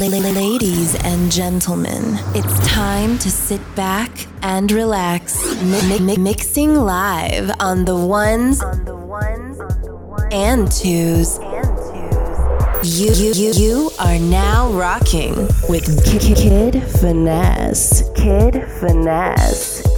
Ladies and gentlemen, it's time to sit back and relax. Mi- mi- mixing live on the ones and twos. You, you, you, you are now rocking with Kid Finesse. Kid Finesse.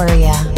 Gloria.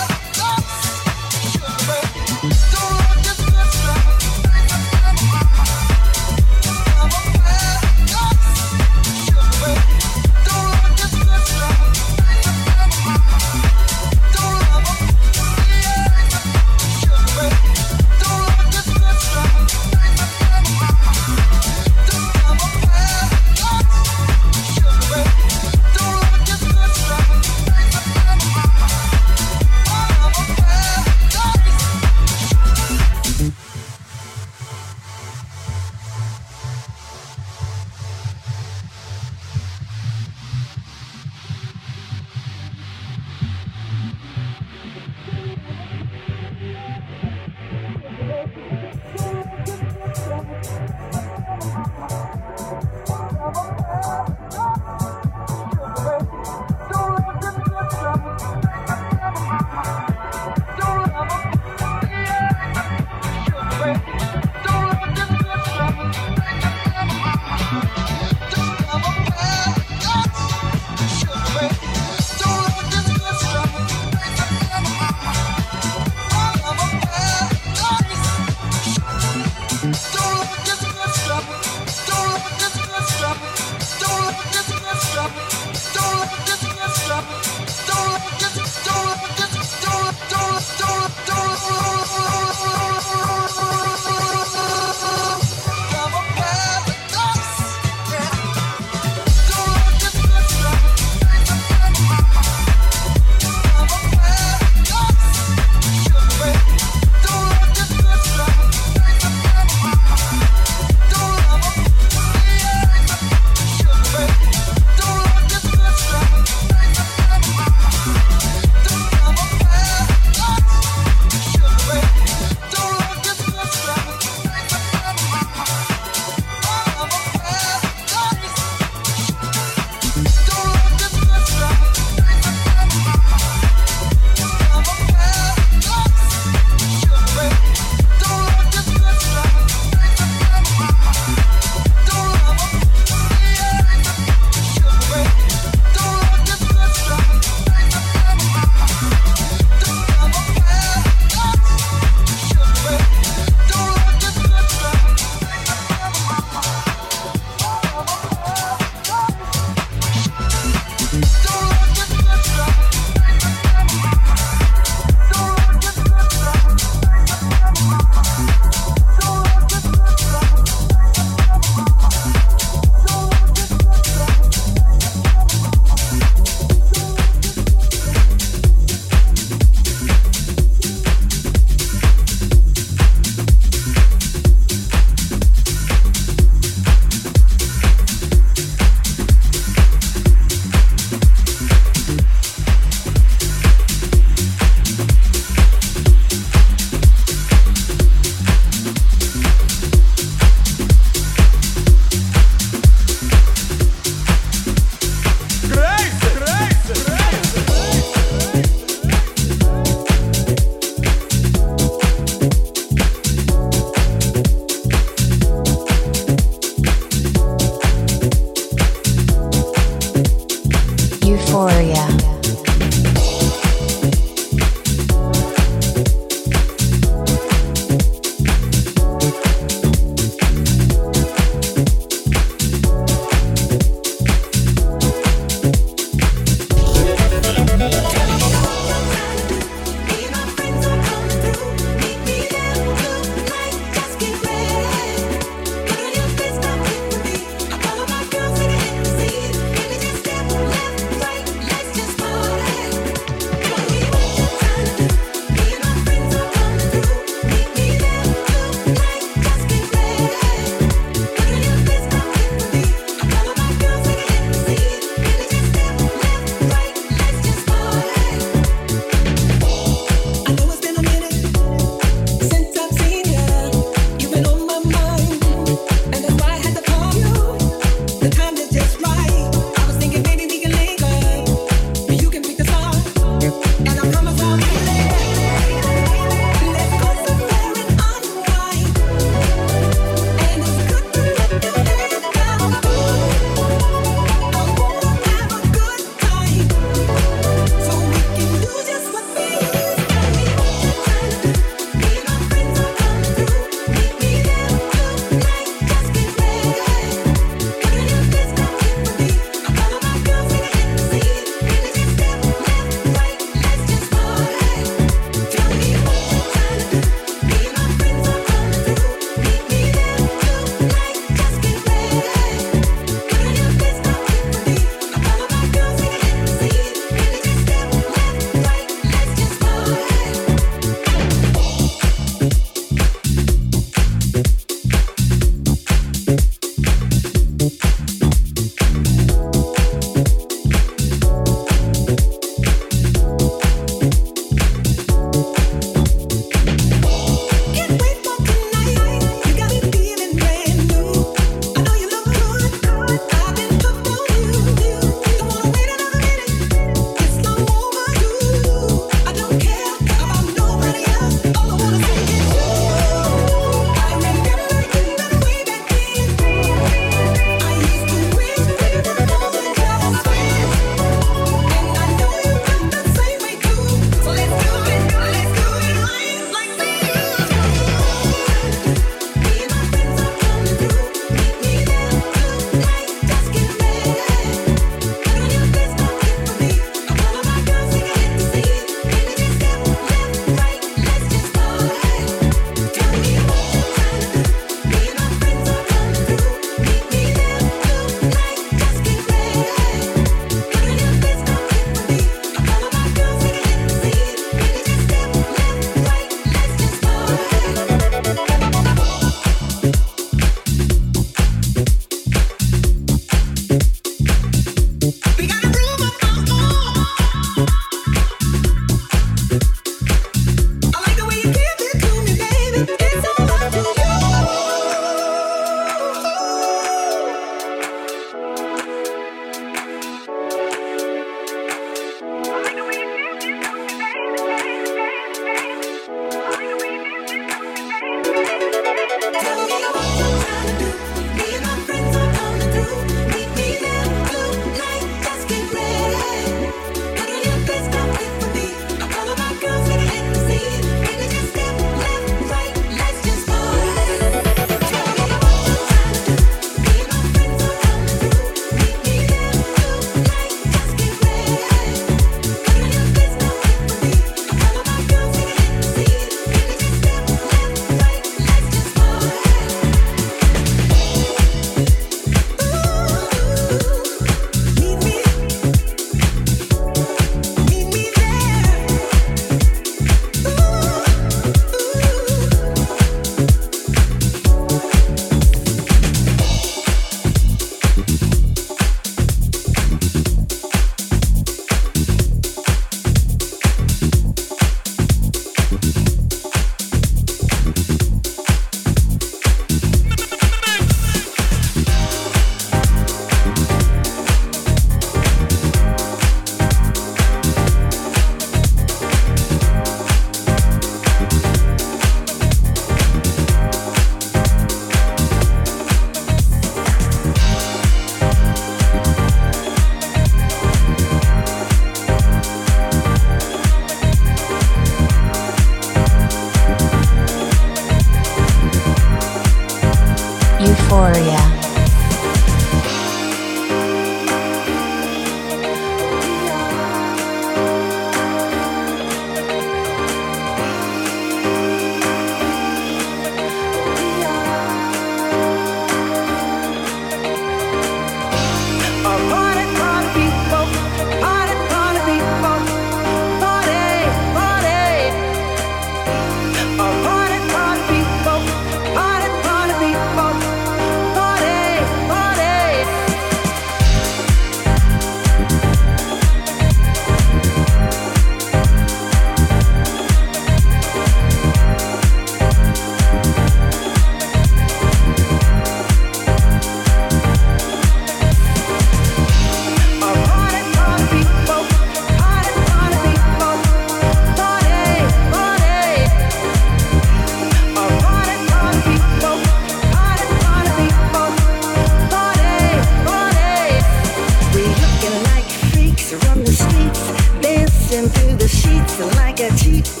With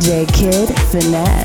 DJ Kid Finesse.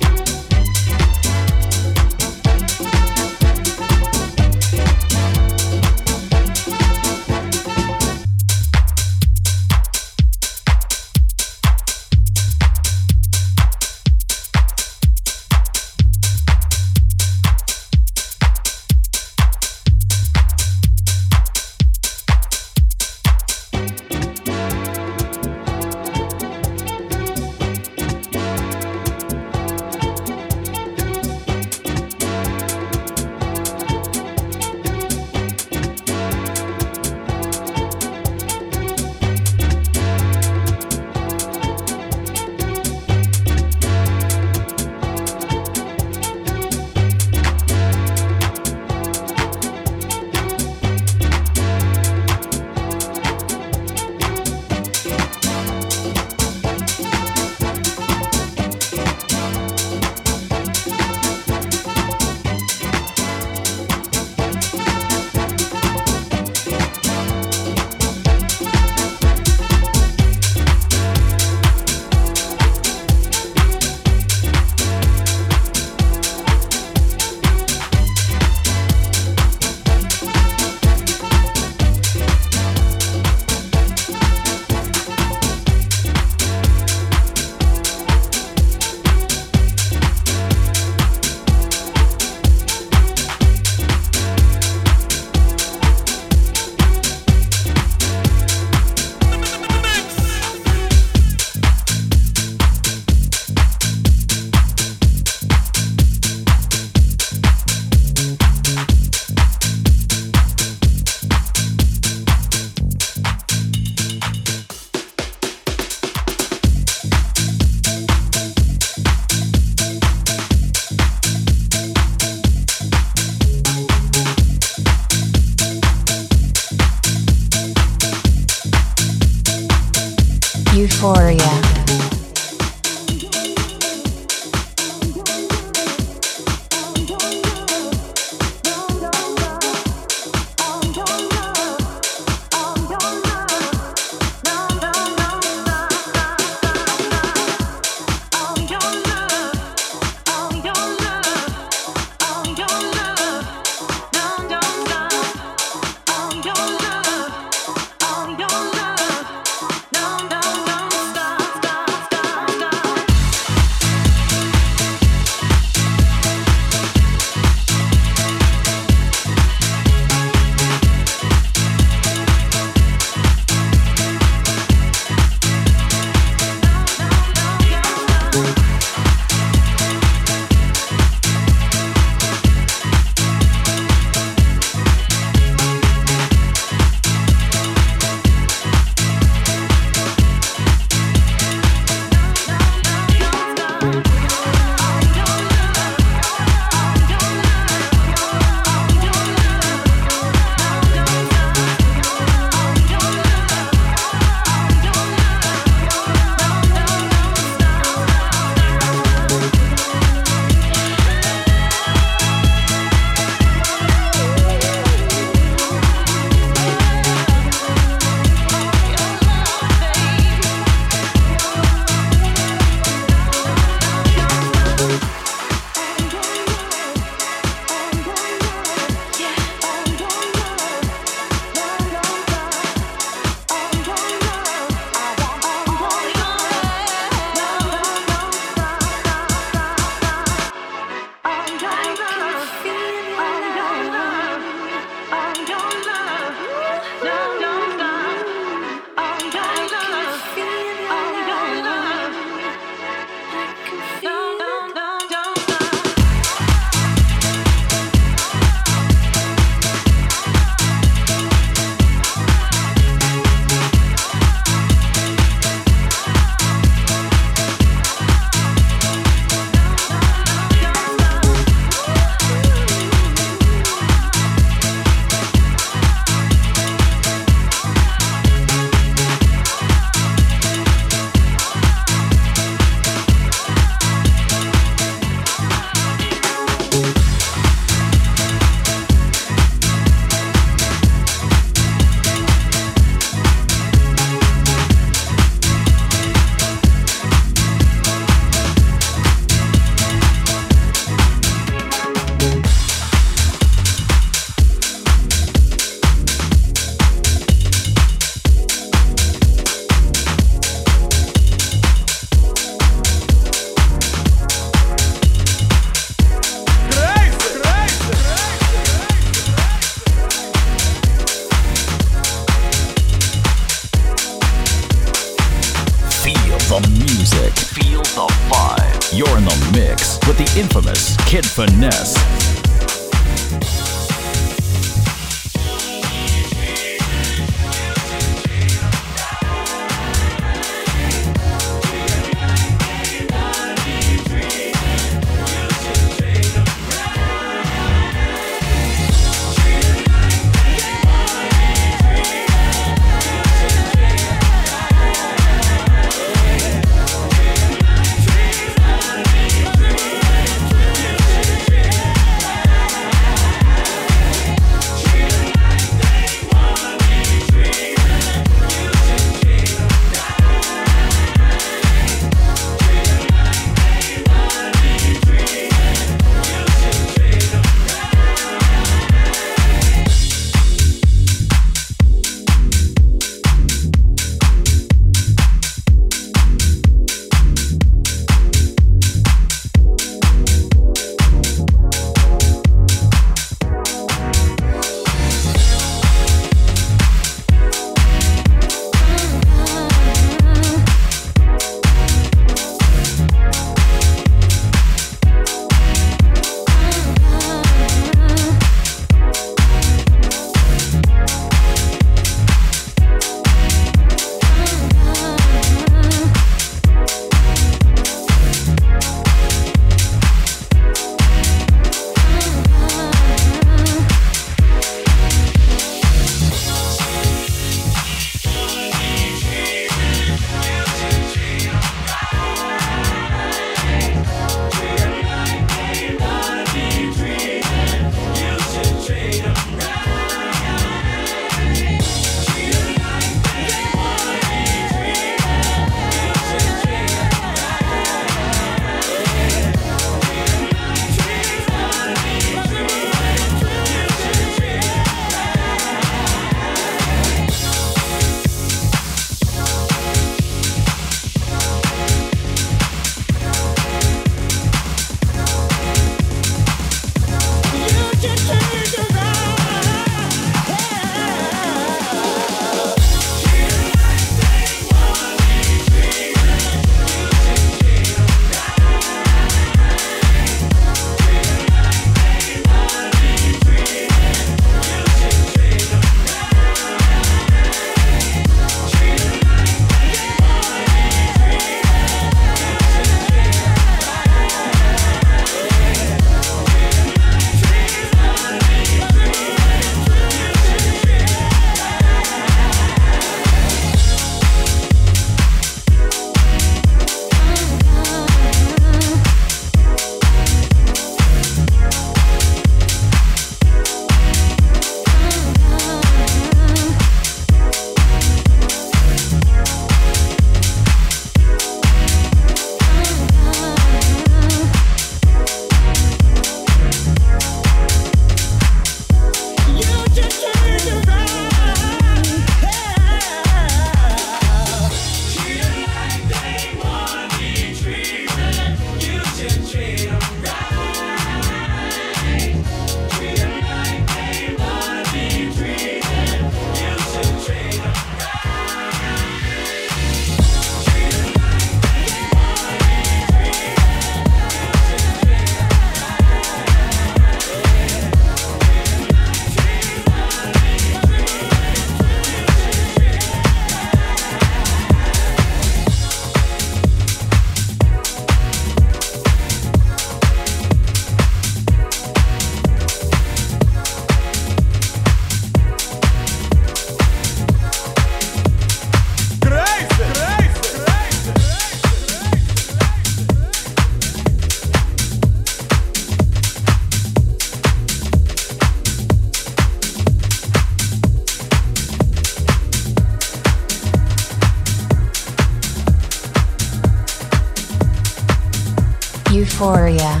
Euphoria.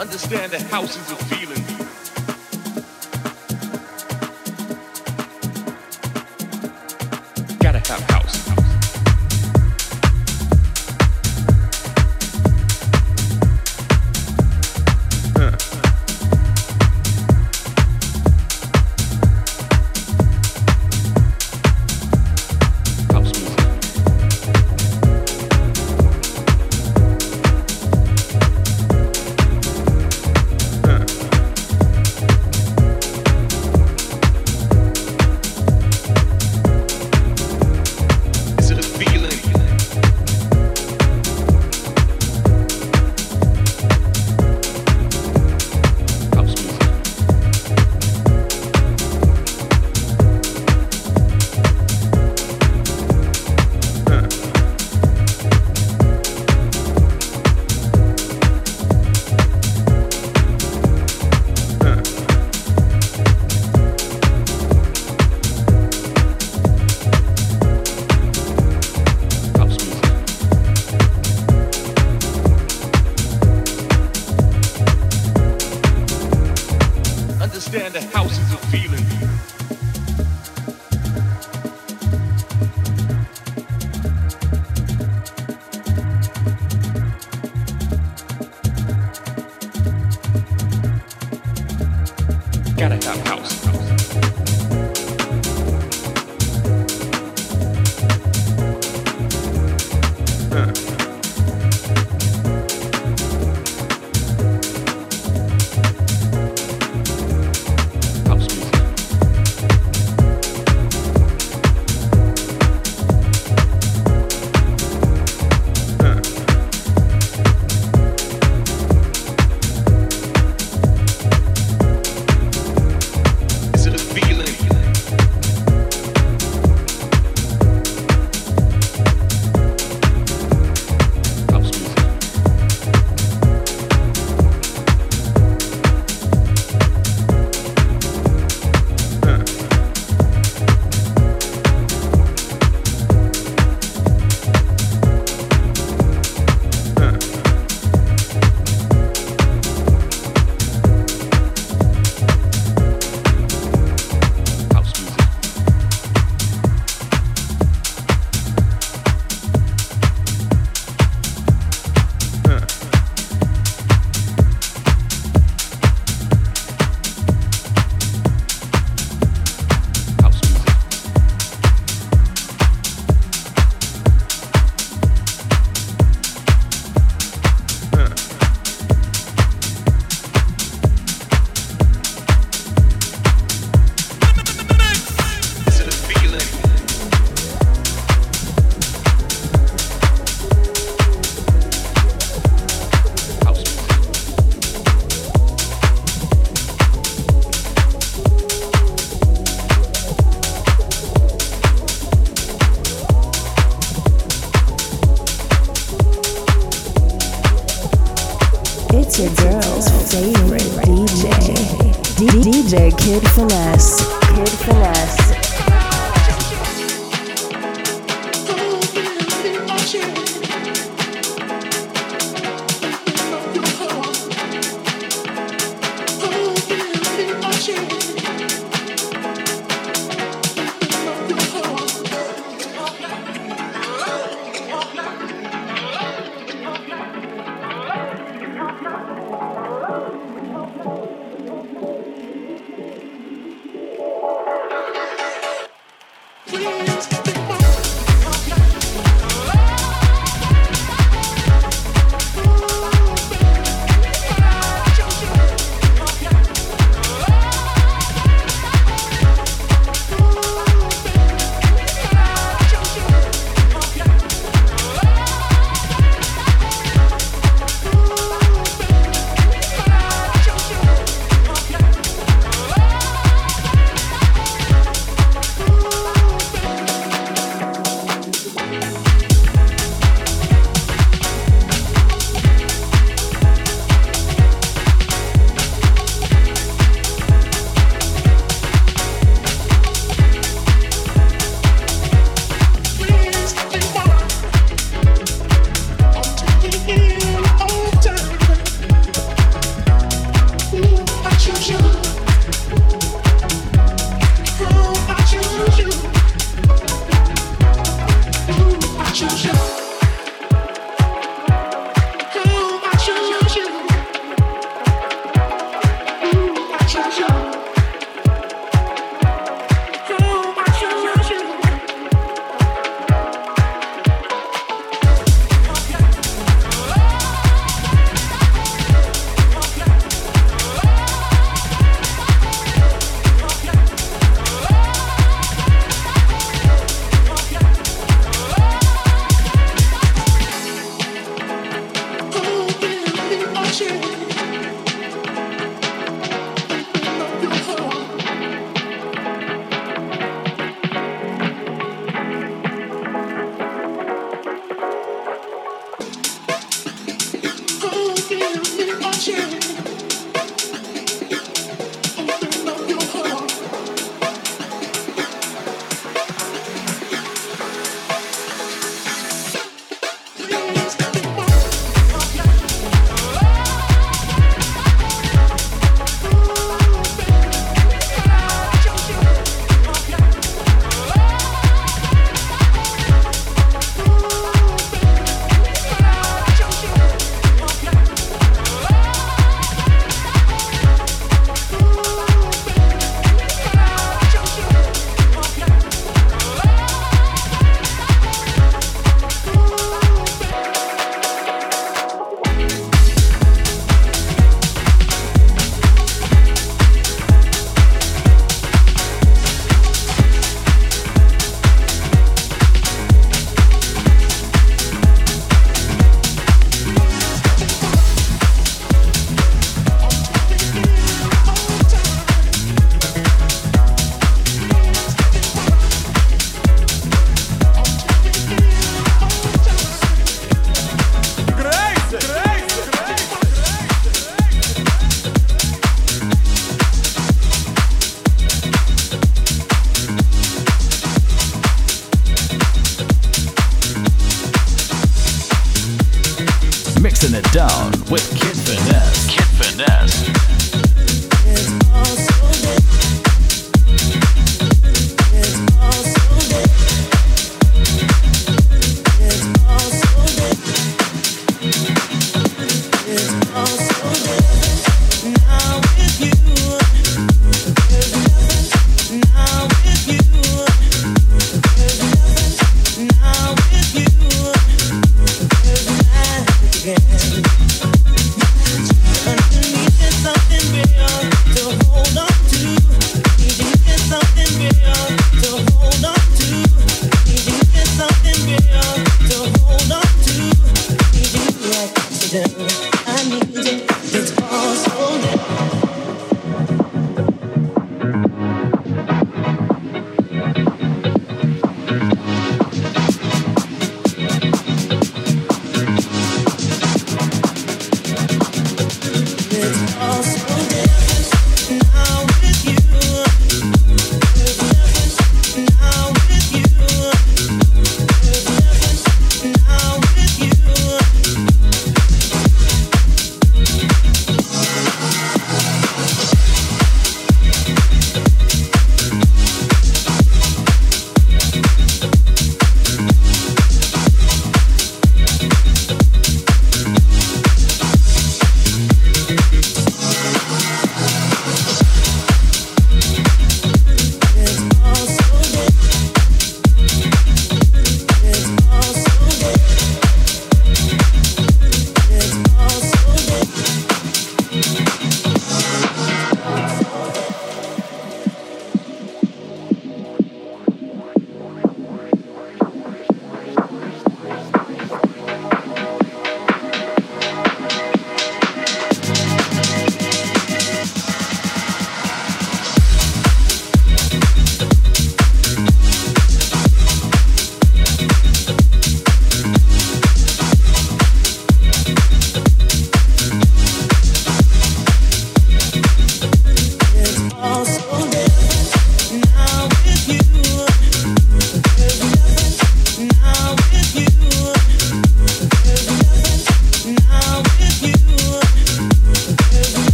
Understand that house is a feeling.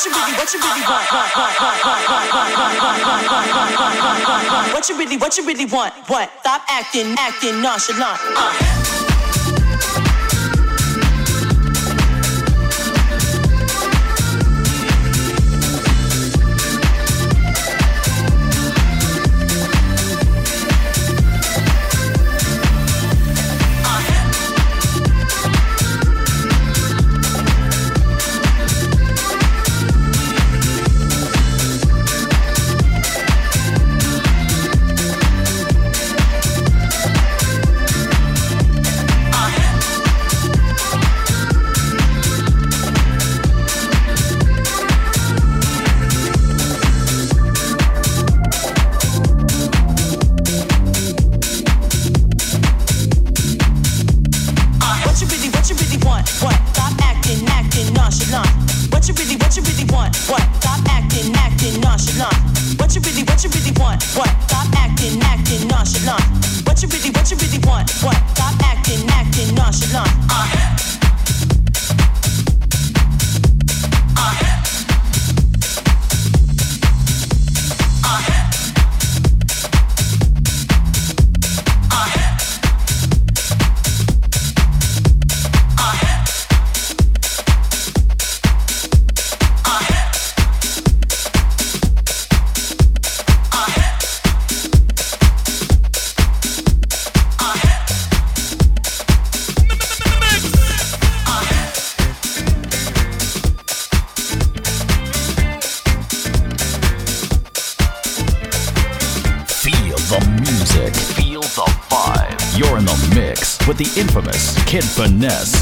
What you really, what you really want? What you really, what you really want? Stop acting, acting nonchalant. Uh. Finesse.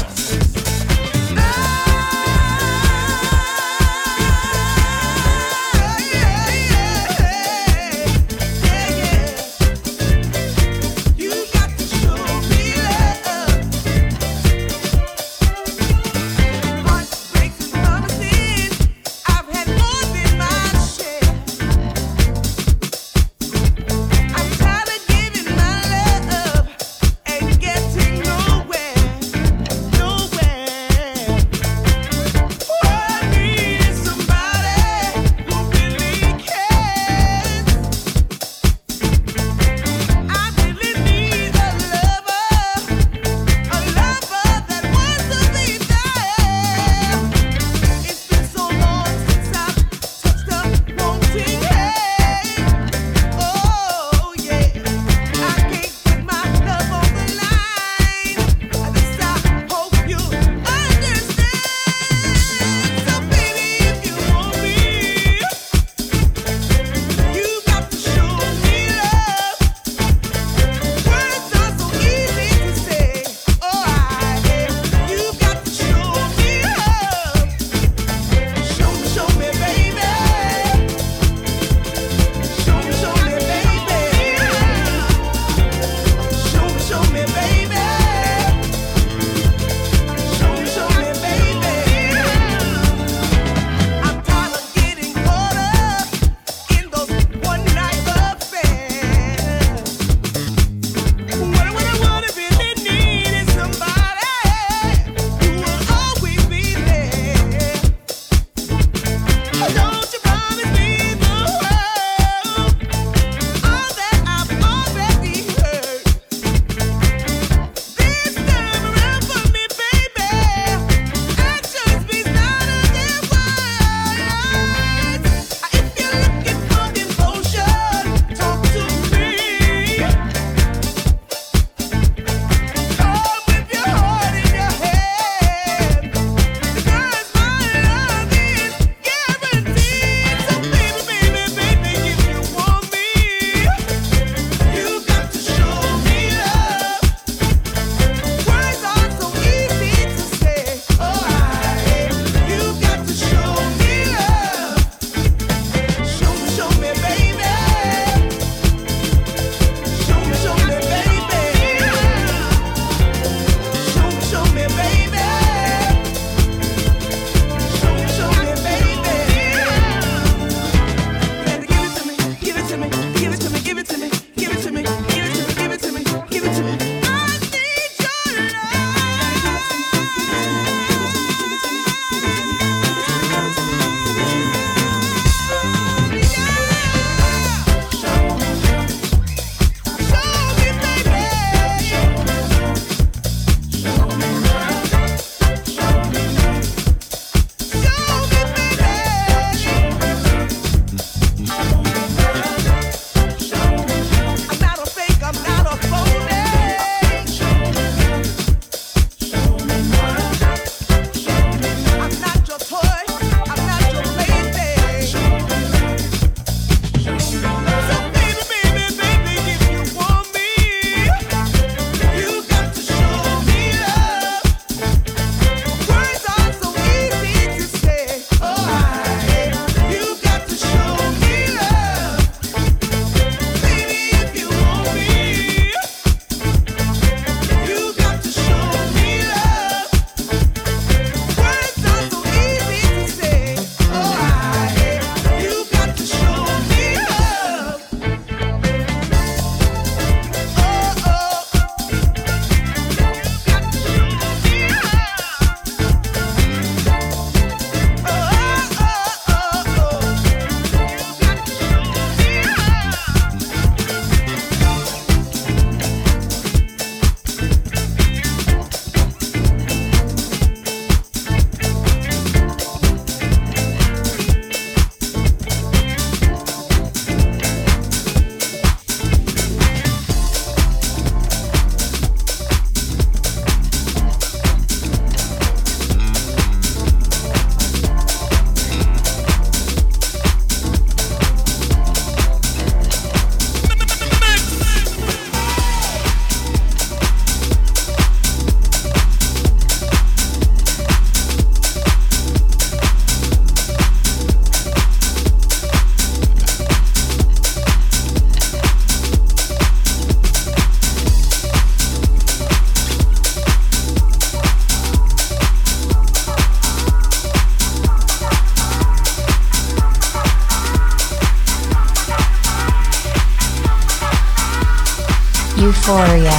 Euphoria.